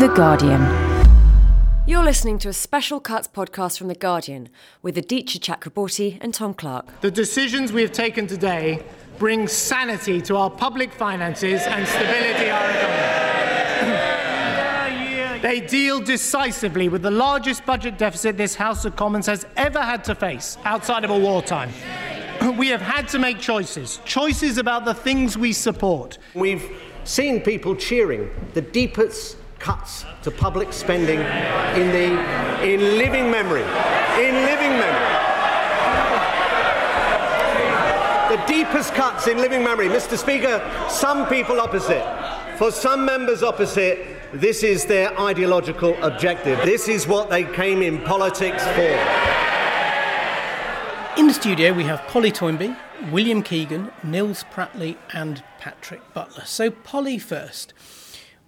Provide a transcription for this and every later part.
The Guardian. You're listening to a special cuts podcast from The Guardian with Aditya Chakrabortty and Tom Clark. The decisions we have taken today bring sanity to our public finances and stability our economy. They deal decisively with the largest budget deficit this House of Commons has ever had to face outside of a wartime. We have had to make choices, choices about the things we support. We've seen people cheering the deepest cuts to public spending in the in living memory. In living memory. The deepest cuts in living memory. Mr. Speaker, some people opposite, for some members opposite, this is their ideological objective. This is what they came in politics for. In the studio, we have Polly Toynbee, William Keegan, Nils Pratley, and Patrick Butler. So, Polly first.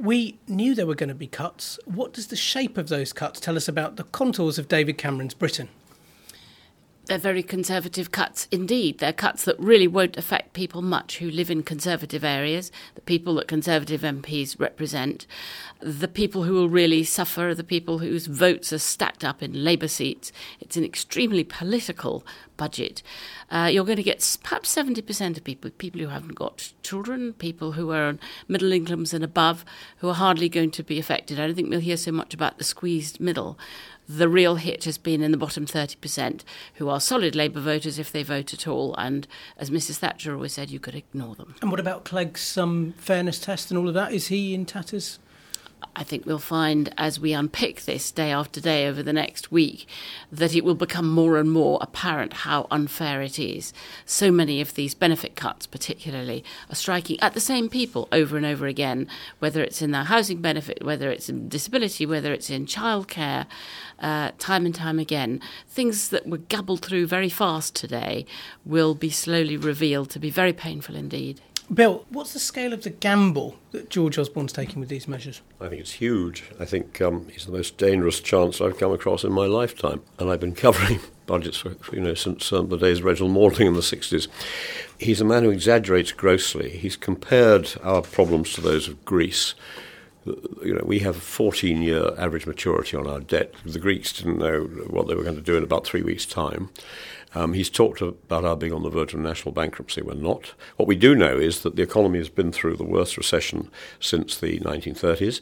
We knew there were going to be cuts. What does the shape of those cuts tell us about the contours of David Cameron's Britain? They're very conservative cuts indeed. They're cuts that really won't affect people much who live in conservative areas, the people that Conservative MPs represent. The people who will really suffer are the people whose votes are stacked up in Labour seats. It's an extremely political budget. Uh, you're going to get perhaps 70% of people, people who haven't got children, people who are on middle incomes and above, who are hardly going to be affected. I don't think we'll hear so much about the squeezed middle the real hit has been in the bottom 30%, who are solid Labour voters if they vote at all. And as Mrs Thatcher always said, you could ignore them. And what about Clegg's um, fairness test and all of that? Is he in tatters? I think we'll find as we unpick this day after day over the next week that it will become more and more apparent how unfair it is. So many of these benefit cuts, particularly, are striking at the same people over and over again, whether it's in their housing benefit, whether it's in disability, whether it's in childcare, uh, time and time again. Things that were gabbled through very fast today will be slowly revealed to be very painful indeed. Bill, what's the scale of the gamble that George Osborne's taking with these measures? I think it's huge. I think um, he's the most dangerous chance I've come across in my lifetime, and I've been covering budgets for, you know since um, the days of Reginald Maudling in the 60s. He's a man who exaggerates grossly. He's compared our problems to those of Greece you know, we have a 14 year average maturity on our debt. The Greeks didn't know what they were going to do in about three weeks' time. Um, he's talked about our being on the verge of national bankruptcy. We're not. What we do know is that the economy has been through the worst recession since the 1930s,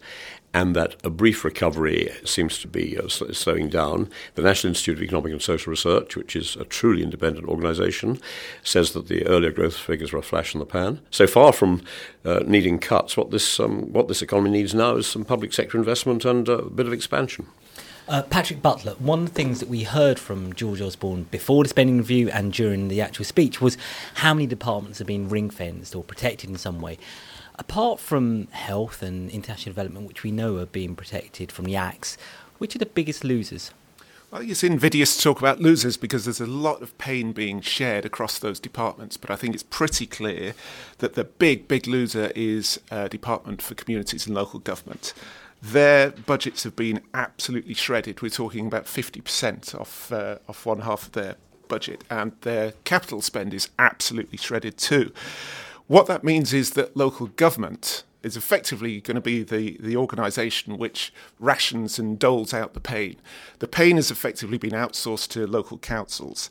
and that a brief recovery seems to be uh, slowing down. The National Institute of Economic and Social Research, which is a truly independent organisation, says that the earlier growth figures were a flash in the pan. So far from uh, needing cuts, what this um, what this economy needs now is some public sector investment and uh, a bit of expansion. Uh, Patrick Butler, one of the things that we heard from George Osborne before the spending review and during the actual speech was how many departments have been ring fenced or protected in some way apart from health and international development, which we know are being protected from the Axe, which are the biggest losers? Well, it's invidious to talk about losers because there's a lot of pain being shared across those departments. But I think it's pretty clear that the big, big loser is uh, Department for Communities and Local Government. Their budgets have been absolutely shredded. We're talking about 50% off, uh, off one half of their budget, and their capital spend is absolutely shredded too. What that means is that local government is effectively going to be the, the organisation which rations and doles out the pain. The pain has effectively been outsourced to local councils.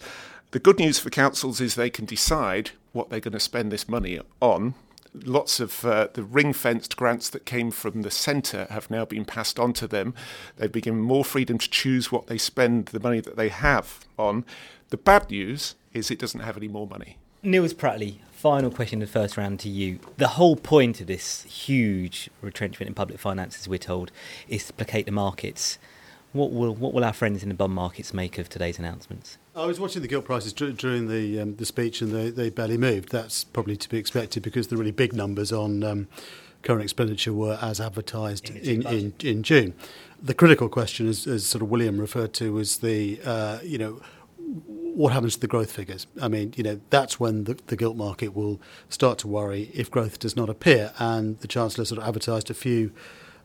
The good news for councils is they can decide what they're going to spend this money on. Lots of uh, the ring fenced grants that came from the centre have now been passed on to them. They've been given more freedom to choose what they spend the money that they have on. The bad news is it doesn't have any more money. Nils Pratley, final question in the first round to you. The whole point of this huge retrenchment in public finances, we're told, is to placate the markets. What will what will our friends in the bond markets make of today's announcements? I was watching the gilt prices during the um, the speech, and they, they barely moved. That's probably to be expected because the really big numbers on um, current expenditure were as advertised in, in, in, in June. The critical question, as, as sort of William referred to, was the uh, you know what happens to the growth figures? I mean, you know, that's when the, the gilt market will start to worry if growth does not appear. And the Chancellor sort of advertised a few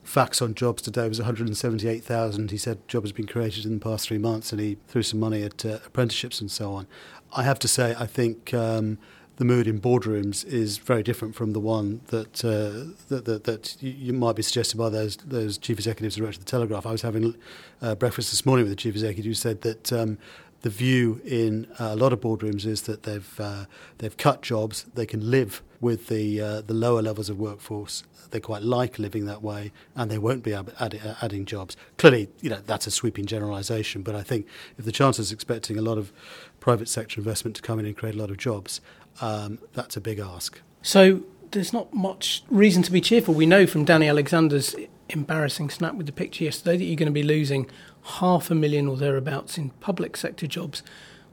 facts on jobs today. It was 178,000. He said jobs have been created in the past three months, and he threw some money at uh, apprenticeships and so on. I have to say, I think um, the mood in boardrooms is very different from the one that uh, that, that, that you might be suggested by those those chief executives who wrote to the Telegraph. I was having uh, breakfast this morning with the chief executive who said that. Um, the view in uh, a lot of boardrooms is that they've uh, they've cut jobs. They can live with the uh, the lower levels of workforce. They quite like living that way, and they won't be add, adding jobs. Clearly, you know that's a sweeping generalisation, but I think if the Chancellor's expecting a lot of private sector investment to come in and create a lot of jobs, um, that's a big ask. So there's not much reason to be cheerful. We know from Danny Alexander's embarrassing snap with the picture yesterday that you're going to be losing half a million or thereabouts in public sector jobs.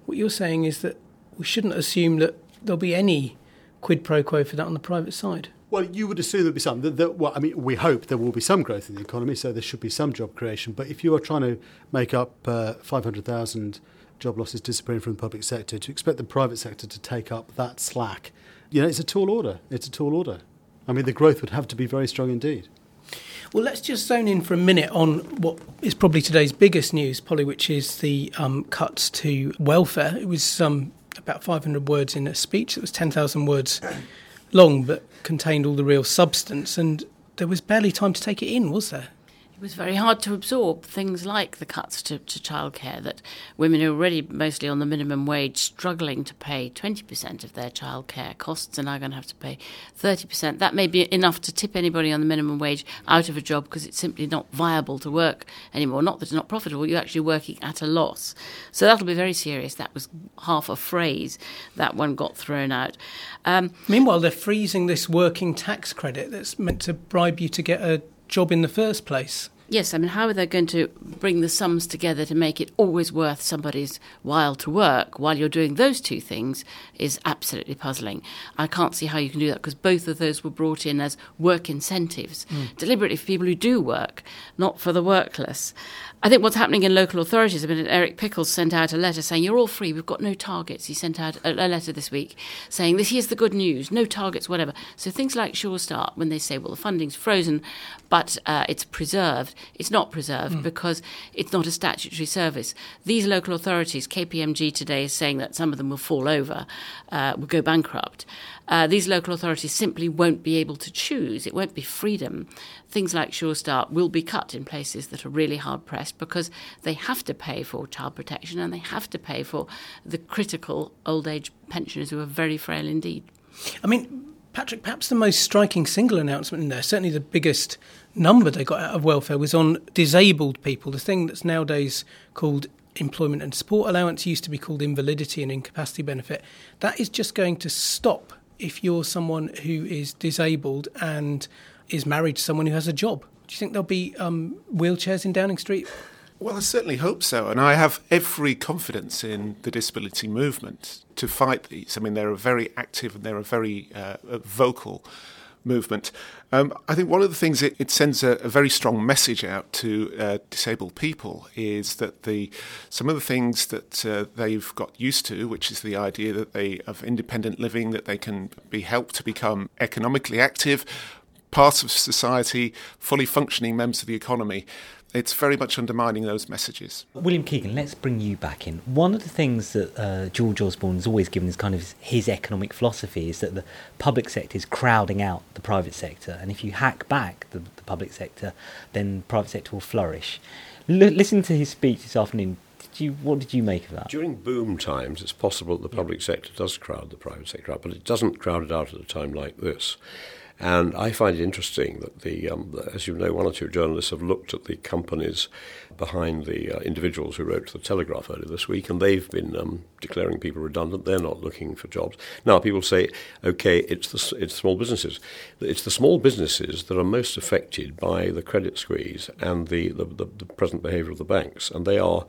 What you're saying is that we shouldn't assume that there'll be any quid pro quo for that on the private side. Well, you would assume there'd be some. That, that, well, I mean, we hope there will be some growth in the economy, so there should be some job creation. But if you are trying to make up uh, 500,000 job losses disappearing from the public sector, to expect the private sector to take up that slack, you know, it's a tall order. It's a tall order. I mean, the growth would have to be very strong indeed. Well, let's just zone in for a minute on what is probably today's biggest news, Polly, which is the um, cuts to welfare. It was um, about 500 words in a speech. It was 10,000 words long, but contained all the real substance. And there was barely time to take it in, was there? It was very hard to absorb things like the cuts to, to childcare that women are already mostly on the minimum wage struggling to pay 20% of their childcare costs and are going to have to pay 30%. That may be enough to tip anybody on the minimum wage out of a job because it's simply not viable to work anymore. Not that it's not profitable, you're actually working at a loss. So that'll be very serious. That was half a phrase that one got thrown out. Um, Meanwhile, they're freezing this working tax credit that's meant to bribe you to get a job in the first place. Yes, I mean, how are they going to bring the sums together to make it always worth somebody's while to work while you're doing those two things is absolutely puzzling. I can't see how you can do that because both of those were brought in as work incentives, mm. deliberately for people who do work, not for the workless. I think what's happening in local authorities, I mean, Eric Pickles sent out a letter saying, You're all free, we've got no targets. He sent out a, a letter this week saying, This here's the good news, no targets, whatever. So things like Sure Start, when they say, Well, the funding's frozen, but uh, it's preserved, it's not preserved mm. because it's not a statutory service. These local authorities, KPMG today is saying that some of them will fall over, uh, will go bankrupt. Uh, these local authorities simply won't be able to choose. It won't be freedom. Things like Sure Start will be cut in places that are really hard pressed because they have to pay for child protection and they have to pay for the critical old age pensioners who are very frail indeed. I mean, Patrick, perhaps the most striking single announcement in there, certainly the biggest number they got out of welfare, was on disabled people, the thing that's nowadays called employment and support allowance, used to be called invalidity and incapacity benefit. That is just going to stop if you're someone who is disabled and is married to someone who has a job? Do you think there'll be um, wheelchairs in Downing Street? Well, I certainly hope so. And I have every confidence in the disability movement to fight these. I mean, they're very active and they're very uh, vocal movement. Um, I think one of the things it, it sends a, a, very strong message out to uh, disabled people is that the some of the things that uh, they've got used to, which is the idea that they of independent living, that they can be helped to become economically active, part of society, fully functioning members of the economy it's very much undermining those messages. William Keegan, let's bring you back in. One of the things that uh, George Osborne has always given as kind of his economic philosophy is that the public sector is crowding out the private sector, and if you hack back the, the public sector, then the private sector will flourish. L- listen to his speech this afternoon. Did you, what did you make of that? During boom times, it's possible that the public sector does crowd the private sector out, but it doesn't crowd it out at a time like this. And I find it interesting that the, um, as you know, one or two journalists have looked at the companies behind the uh, individuals who wrote to the Telegraph earlier this week, and they've been um, declaring people redundant. They're not looking for jobs. Now, people say, okay, it's the, it's small businesses. It's the small businesses that are most affected by the credit squeeze and the, the, the, the present behaviour of the banks, and they are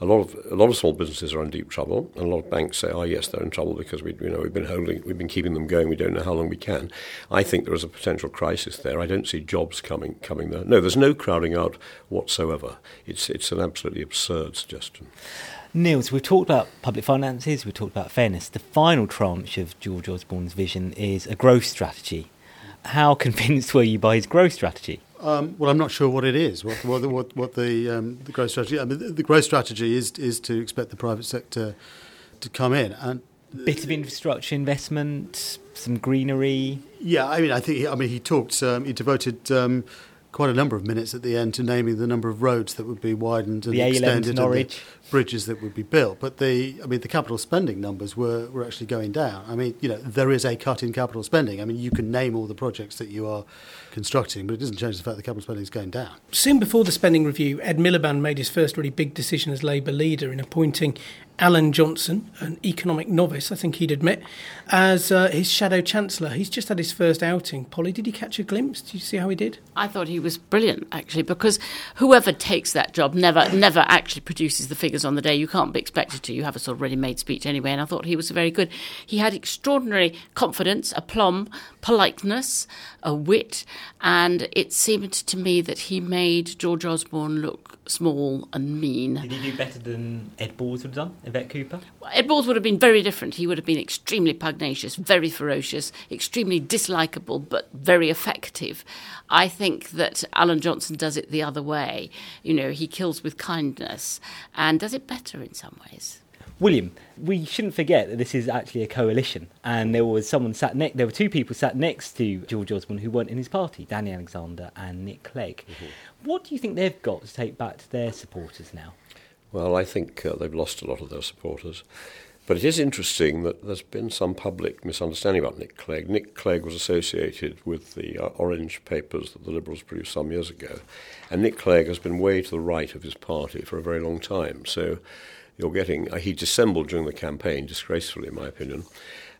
a lot of a lot of small businesses are in deep trouble, and a lot of banks say, "Oh, yes, they're in trouble because we, you know, we've been holding, we've been keeping them going. We don't know how long we can." I think there is a potential crisis there. I don't see jobs coming coming there. No, there's no crowding out whatsoever. It's it's an absolutely absurd suggestion. Nils, we've talked about public finances, we've talked about fairness. The final tranche of George Osborne's vision is a growth strategy. How convinced were you by his growth strategy? Um, well, I'm not sure what it is. What what what, what the um, the growth strategy? I mean, the, the growth strategy is is to expect the private sector to come in, and bit of infrastructure investment, some greenery. Yeah, I mean, I think he, I mean he talked. Um, he devoted um, quite a number of minutes at the end to naming the number of roads that would be widened and The extended, and the bridges that would be built. But the, I mean, the capital spending numbers were, were actually going down. I mean, you know, there is a cut in capital spending. I mean, you can name all the projects that you are constructing, but it doesn't change the fact that capital spending is going down. Soon before the spending review, Ed Miliband made his first really big decision as Labour leader in appointing Alan Johnson, an economic novice, I think he'd admit, as uh, his shadow chancellor. He's just had his first outing. Polly, did he catch a glimpse? Did you see how he did? I thought he was brilliant, actually, because whoever takes that job never never actually produces the figures on the day. You can't be expected to. You have a sort of ready-made speech anyway, and I thought he was very good. He had extraordinary confidence, aplomb, politeness, a wit, and it seemed to me that he made George Osborne look small and mean. Did he do better than Ed Balls would have done, Yvette Cooper? Ed Balls would have been very different. He would have been extremely pugnacious, very ferocious, extremely dislikable, but very effective. I think that Alan Johnson does it the other way. You know, he kills with kindness and does it better in some ways. William, we shouldn't forget that this is actually a coalition, and there was someone sat next. There were two people sat next to George Osborne who weren't in his party, Danny Alexander and Nick Clegg. Mm-hmm. What do you think they've got to take back to their supporters now? Well, I think uh, they've lost a lot of their supporters. But it is interesting that there's been some public misunderstanding about Nick Clegg. Nick Clegg was associated with the uh, orange papers that the Liberals produced some years ago. And Nick Clegg has been way to the right of his party for a very long time. So you're getting, uh, he dissembled during the campaign, disgracefully, in my opinion.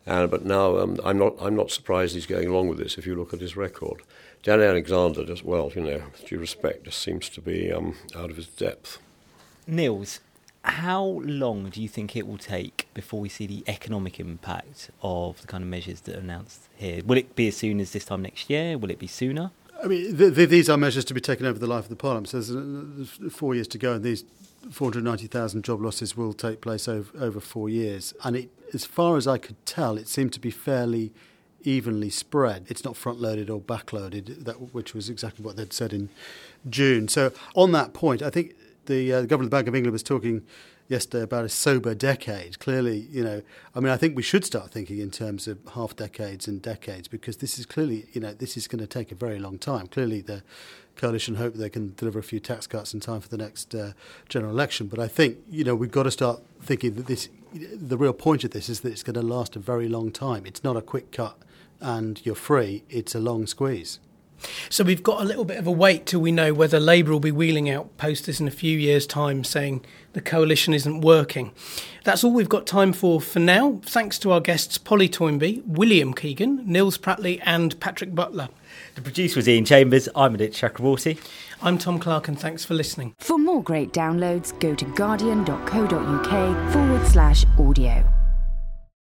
Uh, but now um, I'm, not, I'm not surprised he's going along with this if you look at his record. Danny Alexander, just, well, you know, due respect, just seems to be um, out of his depth. Nils, how long do you think it will take before we see the economic impact of the kind of measures that are announced here? Will it be as soon as this time next year? Will it be sooner? I mean, th- th- these are measures to be taken over the life of the Parliament. So there's uh, four years to go, and these 490,000 job losses will take place over, over four years. And it, as far as I could tell, it seemed to be fairly evenly spread. It's not front loaded or back loaded, which was exactly what they'd said in June. So, on that point, I think the, uh, the Governor of the Bank of England was talking yesterday about a sober decade. Clearly, you know, I mean, I think we should start thinking in terms of half decades and decades because this is clearly, you know, this is going to take a very long time. Clearly, the coalition hope they can deliver a few tax cuts in time for the next uh, general election. But I think, you know, we've got to start thinking that this, the real point of this is that it's going to last a very long time. It's not a quick cut and you're free. It's a long squeeze. So we've got a little bit of a wait till we know whether Labour will be wheeling out posters in a few years' time saying the coalition isn't working. That's all we've got time for for now. Thanks to our guests Polly Toynbee, William Keegan, Nils Pratley, and Patrick Butler. The producer was Ian Chambers. I'm Adit Chakrabortty. I'm Tom Clark, and thanks for listening. For more great downloads, go to guardian.co.uk forward slash audio.